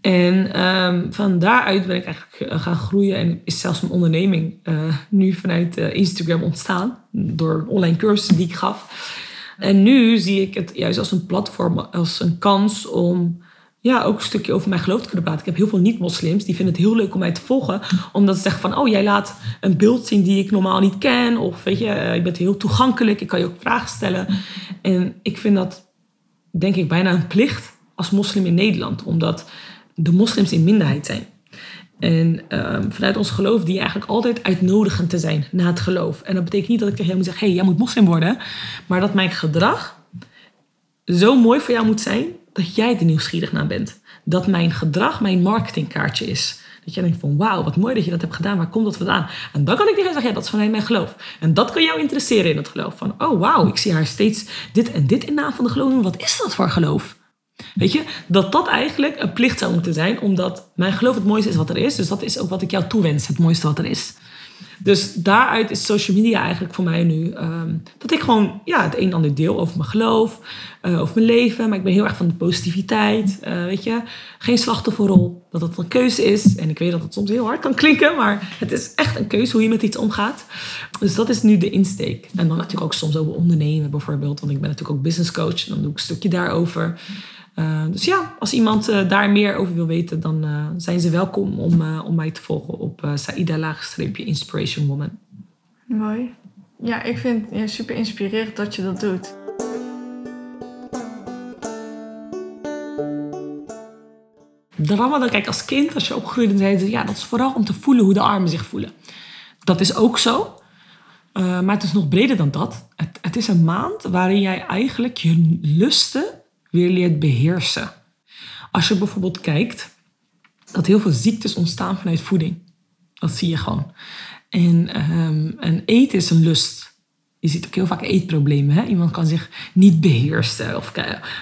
En ehm, van daaruit ben ik eigenlijk eh, gaan groeien. En is zelfs mijn onderneming eh, nu vanuit Instagram ontstaan. Door online cursussen die ik gaf. En nu zie ik het juist als een platform, als een kans om ja, ook een stukje over mijn geloof te kunnen praten. Ik heb heel veel niet-moslims die vinden het heel leuk om mij te volgen. Omdat ze zeggen van, oh, jij laat een beeld zien die ik normaal niet ken. Of weet je, eh, je bent heel toegankelijk. Ik kan je ook vragen stellen. En ik vind dat, denk ik, bijna een plicht als moslim in Nederland. Omdat de moslims in minderheid zijn. En ehm, vanuit ons geloof die eigenlijk altijd uitnodigend te zijn na het geloof. En dat betekent niet dat ik tegen jou moet zeggen, hé, hey, jij moet moslim worden. Maar dat mijn gedrag zo mooi voor jou moet zijn, dat jij er nieuwsgierig naar bent. Dat mijn gedrag mijn marketingkaartje is. Dat jij denkt van wauw, wat mooi dat je dat hebt gedaan. Waar komt dat vandaan? En dan kan ik tegen zeggen, ja, dat is vanuit mijn geloof. En dat kan jou interesseren in het geloof. Van oh wauw, ik zie haar steeds dit en dit in naam van de geloof. Wat is dat voor geloof? Weet je, dat dat eigenlijk een plicht zou moeten zijn, omdat mijn geloof het mooiste is wat er is. Dus dat is ook wat ik jou toewens, het mooiste wat er is. Dus daaruit is social media eigenlijk voor mij nu ehm, dat ik gewoon ja, het een en ander deel over mijn geloof, uh, over mijn leven. Maar ik ben heel erg van de positiviteit. Uh, weet je, geen slachtofferrol. Dat dat een keuze is. En ik weet dat het soms heel hard kan klinken, maar het is echt een keuze hoe je met iets omgaat. Dus dat is nu de insteek. En dan natuurlijk ook soms over ondernemen bijvoorbeeld. Want ik ben natuurlijk ook business coach. Dan doe ik een stukje daarover. Uh, dus ja, als iemand uh, daar meer over wil weten, dan uh, zijn ze welkom om, om mij te volgen op Saida Laagstreepje Inspiration Woman. Mooi. Ja, ik vind het ja, super inspirerend dat je dat doet. De Ramadan, kijk, als kind, als je opgroeide, zeiden ze, ja, dat is vooral om te voelen hoe de armen zich voelen. Dat is ook zo. maar het is nog breder dan dat. Het, het is een maand waarin jij eigenlijk je lusten weer leert beheersen. Als je bijvoorbeeld kijkt dat heel veel ziektes ontstaan vanuit voeding. Dat zie je gewoon. En, en eten is een lust. Je ziet ook heel vaak eetproblemen. Hè? Iemand kan zich niet beheersen. Of,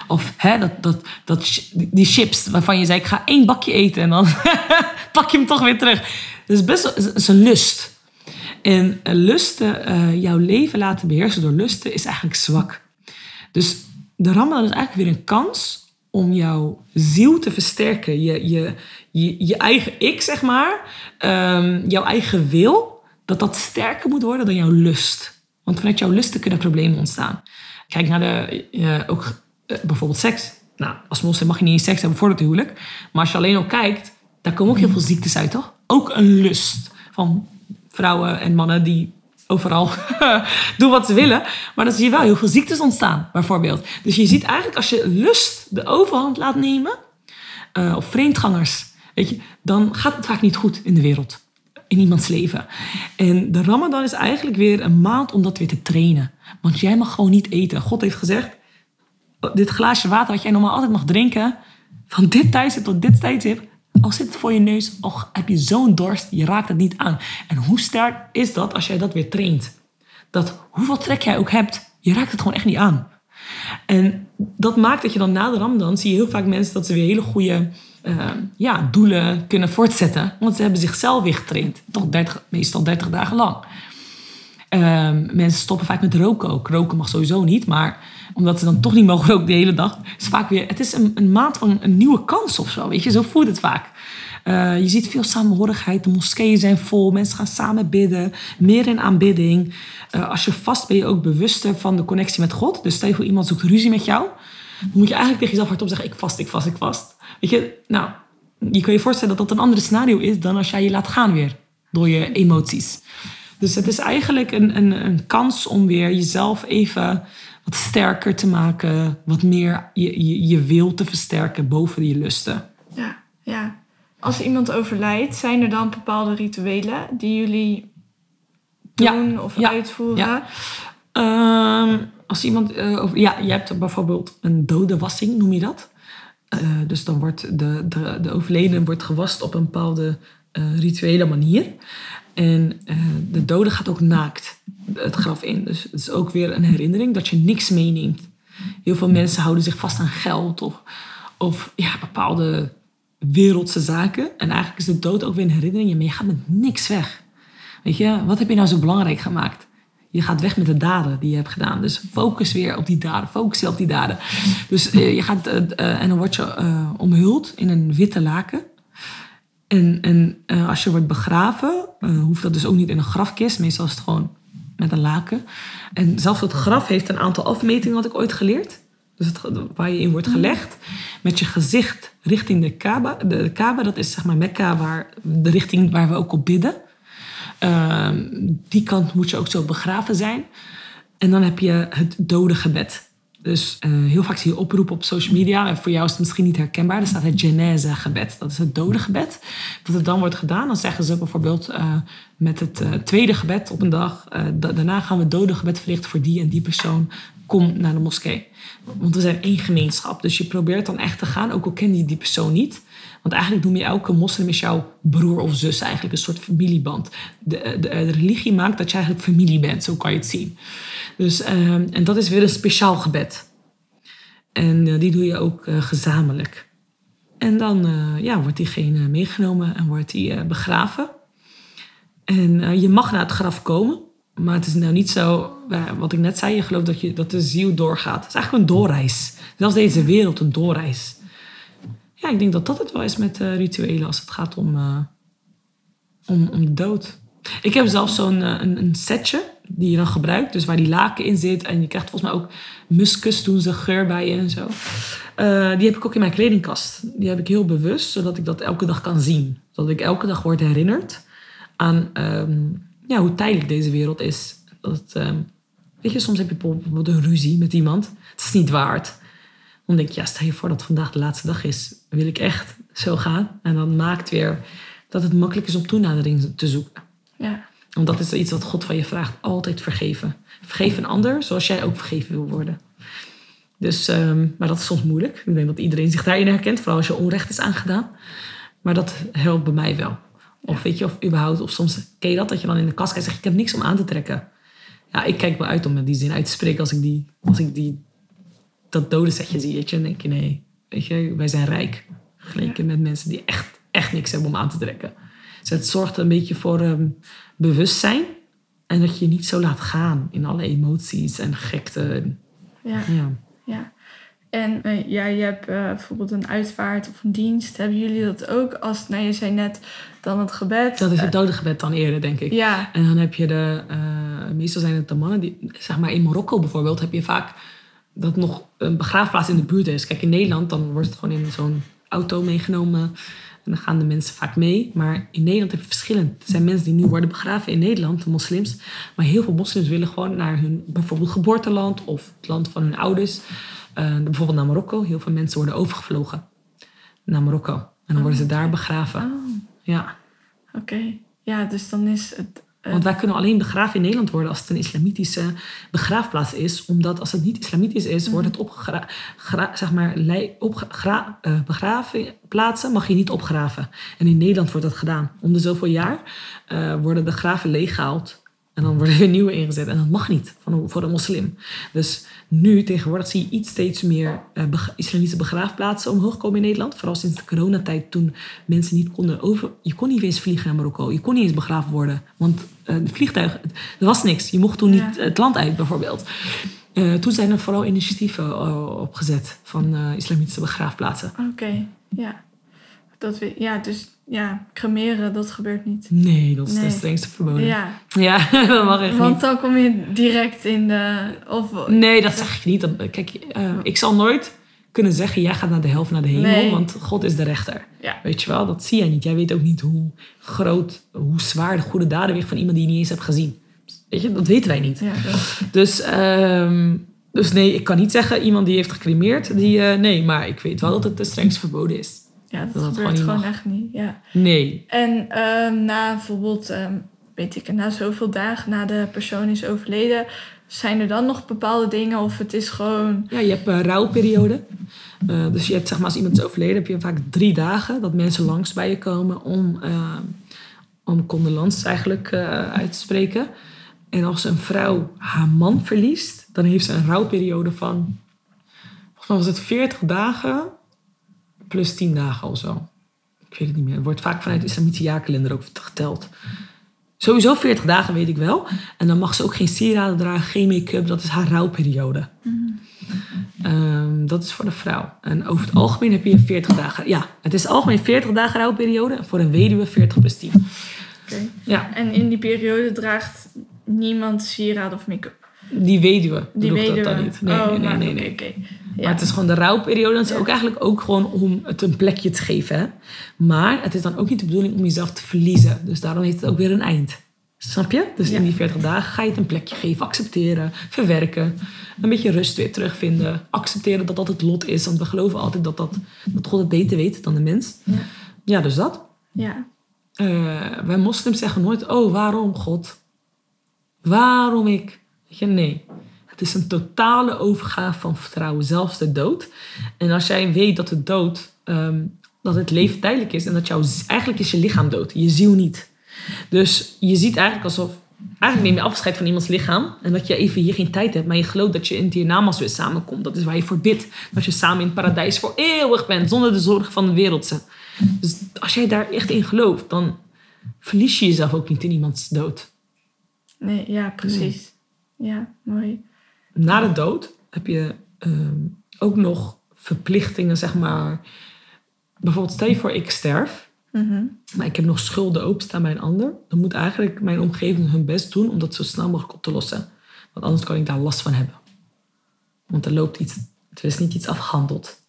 of hè, dat, dat, dat, die chips waarvan je zei, ik ga één bakje eten en dan [laughs] pak je hem toch weer terug. Dat is best is een lust. En lusten, uh, jouw leven laten beheersen door lusten, is eigenlijk zwak. Dus de Ramadan is eigenlijk weer een kans om jouw ziel te versterken. Je, je, je, eigen ik, zeg maar. Um, jouw eigen wil. Dat dat sterker moet worden dan jouw lust. Want vanuit jouw lusten kunnen problemen ontstaan. Kijk naar de, uh, ook uh, bijvoorbeeld seks. Nou, als moslim mag je niet eens seks hebben voor het huwelijk. Maar als je alleen al kijkt, daar komen ook heel veel ziektes uit, toch? Ook een lust van vrouwen en mannen die overal [laughs] doen wat ze willen. Maar dan zie je wel heel veel ziektes ontstaan, bijvoorbeeld. Dus je ziet eigenlijk als je lust de overhand laat nemen, uh, of vreemdgangers, weet je, dan gaat het vaak niet goed in de wereld. In iemands leven. En de Ramadan is eigenlijk weer een maand om dat weer te trainen. Want jij mag gewoon niet eten. God heeft gezegd: dit glaasje water wat jij normaal altijd mag drinken, van dit tijdstip tot dit tijdstip, al zit het voor je neus, heb je zo'n dorst, je raakt het niet aan. En hoe sterk is dat als jij dat weer traint? Dat hoeveel trek jij ook hebt, je raakt het gewoon echt niet aan. En dat maakt dat je dan na de Ramadan zie je heel vaak mensen dat ze weer hele goede uh, ja, doelen kunnen voortzetten. Want ze hebben zichzelf weer getraind. Toch 30, meestal 30 dagen lang. Um, mensen stoppen vaak met roken ook. Roken mag sowieso niet, maar omdat ze dan toch niet mogen roken de hele dag, is vaak weer. Het is een, een maand van een nieuwe kans of zo. Weet je, zo voelt het vaak. Uh, je ziet veel samenhorigheid. De moskeeën zijn vol. Mensen gaan samen bidden. Meer in aanbidding. Uh, als je vast ben je ook bewuster van de connectie met God. Dus stel iemand zoekt ruzie met jou. Dan moet je eigenlijk tegen jezelf hardop zeggen: Ik vast, ik vast, ik vast. Weet je, nou, je kan je voorstellen dat dat een andere scenario is dan als jij je laat gaan weer door je emoties. Dus het is eigenlijk een, een, een kans om weer jezelf even wat sterker te maken, wat meer je, je, je wil te versterken boven je lusten. Ja, ja. Als iemand overlijdt, zijn er dan bepaalde rituelen die jullie doen of uitvoeren? Ja. Um, als iemand, uh, over, ja, je hebt bijvoorbeeld een dode wassing, noem je dat? Uh, dus dan wordt de, de, de overledene wordt gewast op een bepaalde uh, rituele manier. En uh, de dode gaat ook naakt het graf in. Dus het is ook weer een herinnering dat je niks meeneemt. Heel veel mensen houden zich vast aan geld of, of ja, bepaalde wereldse zaken. En eigenlijk is de dood ook weer een herinnering. Maar je gaat met niks weg. Weet je, wat heb je nou zo belangrijk gemaakt? Je gaat weg met de daden die je hebt gedaan. Dus focus weer op die daden. Focus je op die daden. Dus uh, je gaat, uh, en dan word je omhuld in een witte laken. En, en uh, als je wordt begraven, uh, hoeft dat dus ook niet in een grafkist. Meestal is het gewoon met een laken. En zelfs het graf heeft een aantal afmetingen, had ik ooit geleerd. Dus het, waar je in wordt gelegd. Met je gezicht richting de Kaaba. De, de Kaaba, dat is zeg maar Mekka, waar, de richting waar we ook op bidden. Uh, die kant moet je ook zo begraven zijn. En dan heb je het dode gebed. Dus eh, heel vaak zie je oproepen op social media. En voor jou is het misschien niet herkenbaar. Er staat het genese gebed. Dat is het dode gebed. Dat het dan wordt gedaan. Dan zeggen ze bijvoorbeeld eh, met het eh, tweede gebed op een dag. da- daarna gaan we het dode gebed verrichten voor die en die persoon. Kom naar de moskee. Want we zijn één gemeenschap. Dus je probeert dan echt te gaan. Ook al ken je die persoon niet. Want eigenlijk noem je elke moslim jouw broer of zus eigenlijk. Een soort familieband. De, de, de religie maakt dat je eigenlijk familie bent. Zo kan je het zien. Dus, ehm, en dat is weer een speciaal gebed. En eh, die doe je ook eh, gezamenlijk. En dan eh, ja, wordt diegene meegenomen en wordt die eh, begraven. En eh, je mag naar het graf komen. Maar het is nou niet zo, eh, wat ik net zei, je gelooft dat, je, dat de ziel doorgaat. Het is eigenlijk een doorreis. Zelfs deze wereld een doorreis. Ja, ik denk dat dat het wel is met eh, rituelen als het gaat om, eh, om, om de dood. Ik heb zelfs zo'n eh, een, een setje die je dan gebruikt. Dus waar die laken in zit. En je krijgt volgens mij ook muskus doen ze geur bij je en zo. Eh, die heb ik ook in mijn kledingkast. Die heb ik heel bewust, zodat ik dat elke dag kan zien. Zodat ik elke dag word herinnerd aan ehm, ja, hoe tijdelijk deze wereld is. Dat ehm, weet je, soms heb je bijvoorbeeld een ruzie met iemand. Het is niet waard. Dan denk je, ja, stel je voor dat vandaag de laatste dag is. Wil ik echt zo gaan? En dan maakt weer dat het makkelijk is om toenadering te zoeken. Ja. Want dat is iets wat God van je vraagt. Altijd vergeven. Vergeef een ander zoals jij ook vergeven wil worden. Dus, ehm, maar dat is soms moeilijk. Ik denk dat iedereen zich daarin herkent. Vooral als je onrecht is aangedaan. Maar dat helpt bij mij wel. Of weet je, of überhaupt, of soms ken je dat, dat je dan in de kast kijkt en zegt, ik heb niks om aan te trekken. Ja, ik kijk wel uit om met die zin uit te spreken als ik, die, als ik die, dat dode setje zie. Weet je, dan denk je, nee, weet je, wij zijn rijk. Vergeleken met mensen die echt, echt niks hebben om aan te trekken. Dus het zorgt een beetje voor ehm, bewustzijn. En dat je je niet zo laat gaan in alle emoties en gekte. Ja. Ja. ja. En eh, ja, je hebt eh, bijvoorbeeld een uitvaart of een dienst. Hebben jullie dat ook? Als, nou, je zei net dan het gebed. Dat is Eh, het dode gebed dan eerder, denk ik. ja, En dan heb je de, eh, meestal zijn het de mannen die, zeg maar in Marokko bijvoorbeeld, heb je vaak dat nog een begraafplaats in de buurt is. Kijk, in Nederland dan wordt het gewoon in zo'n auto meegenomen en dan gaan de mensen vaak mee. Maar in Nederland heb je verschillend. Er zijn mensen die nu worden begraven in Nederland, de moslims. Maar heel veel moslims willen gewoon naar hun bijvoorbeeld geboorteland of het land van hun ouders. Eh, bijvoorbeeld naar Marokko. Heel veel mensen worden overgevlogen naar Marokko. En dan worden ze daar begraven. Oh, Ja. oké. Ja, dus dan is het... Want wij kunnen alleen begraven in Nederland worden als het een islamitische begraafplaats is. Omdat als het niet islamitisch is, wordt het zeg maar, lei- opgegra- eh, begraafplaatsen mag je niet opgraven. En in Nederland wordt dat gedaan. Om de zoveel jaar eh, worden de graven leeggehaald. En dan worden er nieuwe ingezet. En dat mag niet van voor een moslim. Dus nu tegenwoordig zie je iets steeds meer eh, islamitische begraafplaatsen omhoog komen in Nederland. Vooral sinds de coronatijd toen mensen niet konden over... Je kon niet eens vliegen naar Marokko. Je kon niet eens begraven worden. Want eh de vliegtuig... Er was niks. Je mocht toen Ja. niet het land uit bijvoorbeeld. Eh, toen zijn er vooral initiatieven opgezet van islamitische begraafplaatsen. Oké, ja. Dat we, ja, dus ja, cremeren, dat gebeurt niet. Nee, dat is Nee. de strengste verboden. Ja, Ja, [laughs] dat mag echt want niet. dan kom je direct in de... Of, Nee, dat zeg ik niet. Dat- Kijk, eh, ik zal nooit kunnen zeggen... jij gaat naar de helft naar de hemel, Nee. want God is de rechter. Ja. Weet je wel, dat zie jij niet. Jij weet ook niet hoe groot, hoe zwaar de goede daden weegt van iemand die je niet eens hebt gezien. Weet je, dat weten wij niet. Ja, Dus, ehm, dus nee, ik kan niet zeggen iemand die heeft gecremeerd. Die, eh, nee, maar ik weet wel dat het de strengst verboden is. Ja, dat, Dat gebeurt gewoon echt niet. Ja. Nee. En ehm, na bijvoorbeeld, ehm, weet ik, na zoveel dagen na de persoon is overleden, zijn er dan nog bepaalde dingen of het is gewoon. Ja, je hebt een rouwperiode. Eh, dus je hebt, zeg maar, als iemand is overleden, heb je vaak drie dagen dat mensen langs bij je komen om, eh, om condolence eigenlijk eh, uit te spreken. En als een vrouw haar man verliest, dan heeft ze een rouwperiode van, volgens mij was het 40 dagen plus 10 dagen of zo. Ik weet het niet meer. Het wordt vaak vanuit de islamitische jaarkalender ook geteld. Sowieso 40 dagen weet ik wel. En dan mag ze ook geen sieraden dragen, geen make-up. Dat is haar rouwperiode. Ehm, dat is voor de vrouw. En over het algemeen heb je 40 dagen. Ja, het is algemeen 40 dagen rouwperiode. Voor een weduwe 40 plus 10. Oké. Ja, En in die periode draagt niemand sieraad of make-up. die weduwe Die weduwe. dat dan niet. Nee, oh, nee, nee. nee, nee. oké. Ja. Maar het is gewoon de rouwperiode. Dat is ook eigenlijk ook gewoon om het een plekje te geven. Maar het is dan ook niet de bedoeling om jezelf te verliezen. Dus daarom heeft het ook weer een eind. Snap je? Dus in die 40 dagen ga je het een plekje geven, accepteren, verwerken. Een beetje rust weer terugvinden. Accepteren dat dat het lot is. Want we geloven altijd dat, dat, dat God het beter weet dan de mens. Ja. Ja, dus dat. Ja. Eh, wij moslims zeggen nooit, oh, waarom God? Waarom ik? Weet je, nee. Het is een totale overgave van vertrouwen, zelfs de dood. En als jij weet dat de dood, ehm, dat het leven tijdelijk is en dat jouw, eigenlijk is je lichaam dood, je ziel niet. Dus je ziet eigenlijk alsof, eigenlijk neem je afscheid van iemands lichaam en dat je even hier geen tijd hebt, maar je gelooft dat je in het hiernamaals weer samenkomt. Dat is waar je voor bidt. Dat je samen in het paradijs voor eeuwig bent, zonder de zorgen van de wereldse. Dus als jij daar echt in gelooft, dan verlies je jezelf ook niet in iemands dood. Nee, ja, precies. Ja, mooi. Na de dood heb je ehm, ook nog verplichtingen, zeg maar. Bijvoorbeeld, stel je voor, ik sterf, Mhm. maar ik heb nog schulden openstaan bij een ander. Dan moet eigenlijk mijn omgeving hun best doen om dat zo snel mogelijk op te lossen. Want anders kan ik daar last van hebben. Want er loopt iets, er is niet iets afgehandeld.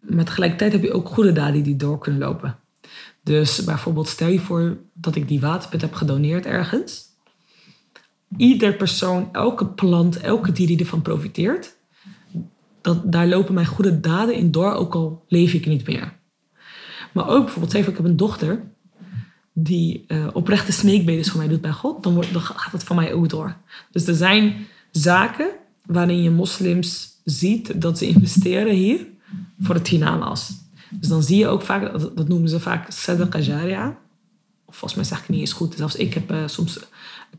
Maar tegelijkertijd heb je ook goede daden die door kunnen lopen. Dus bijvoorbeeld stel je voor dat ik die waterput heb gedoneerd ergens. Ieder persoon, elke plant, elke dier die ervan profiteert, dat, daar lopen mijn goede daden in door, ook al leef ik niet meer. Maar ook bijvoorbeeld, voor, ik heb een dochter die eh, oprechte smeekbedes voor mij doet bij God, dan, wordt, gaat het van mij ook door. Dus er zijn zaken waarin je moslims ziet dat ze investeren hier voor het hiernamaals. Dus dan zie je ook vaak, dat, dat noemen ze vaak sadaqa jaria. Of volgens mij zeg ik niet eens goed. Zelfs ik heb eh, soms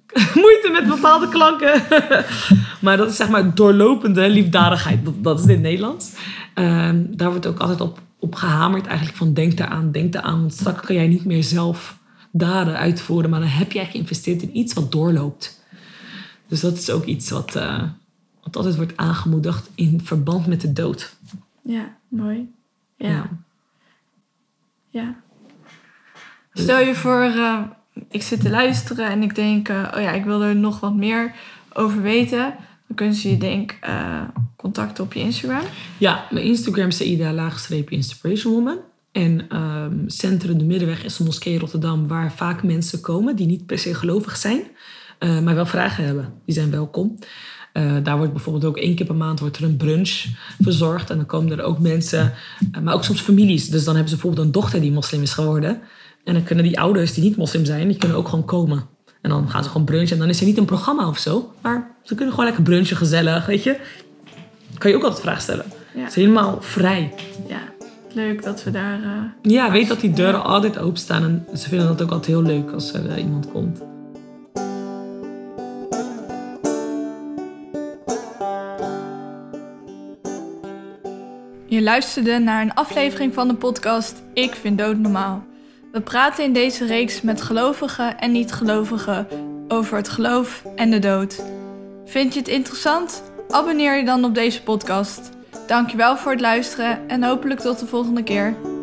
[laughs] moeite met bepaalde klanken. [laughs] maar dat is zeg maar doorlopende liefdadigheid. Dat, dat is in het Nederlands. Ehm, daar wordt ook altijd op, op gehamerd eigenlijk van denk eraan, denk eraan. Want straks kan jij niet meer zelf daden uitvoeren. Maar dan heb jij geïnvesteerd in iets wat doorloopt. Dus dat is ook iets wat, eh, wat altijd wordt aangemoedigd in verband met de dood. Ja, mooi. Ja. Ja. Ja. Stel je voor, eh, ik zit te luisteren en ik denk, eh, oh ja, ik wil er nog wat meer over weten. Dan kunnen ze je denk eh, contacten op je Instagram. Ja, mijn Instagram is Saida laagstreepje Inspiration Woman. En ehm, Centrum de Middenweg is een moskee in Rotterdam waar vaak mensen komen die niet per se gelovig zijn, eh, maar wel vragen hebben. Die zijn welkom. Daar wordt bijvoorbeeld ook één keer per maand wordt er een brunch verzorgd. En dan komen er ook mensen, maar ook soms families. Dus dan hebben ze bijvoorbeeld een dochter die moslim is geworden. En dan kunnen die ouders die niet moslim zijn, die kunnen ook gewoon komen. En dan gaan ze gewoon brunchen. En dan is er niet een programma of zo. Maar ze kunnen gewoon lekker brunchen, gezellig, weet je. Kan je ook altijd vragen stellen. Ja. Het is helemaal vrij. Ja, leuk dat we daar... eh, Ja, weet dat die deuren altijd openstaan. En ze vinden dat ook altijd heel leuk als er eh, iemand komt. Je luisterde naar een aflevering van de podcast Ik vind dood normaal. We praten in deze reeks met gelovigen en niet-gelovigen over het geloof en de dood. Vind je het interessant? Abonneer je dan op deze podcast. Dankjewel voor het luisteren en hopelijk tot de volgende keer.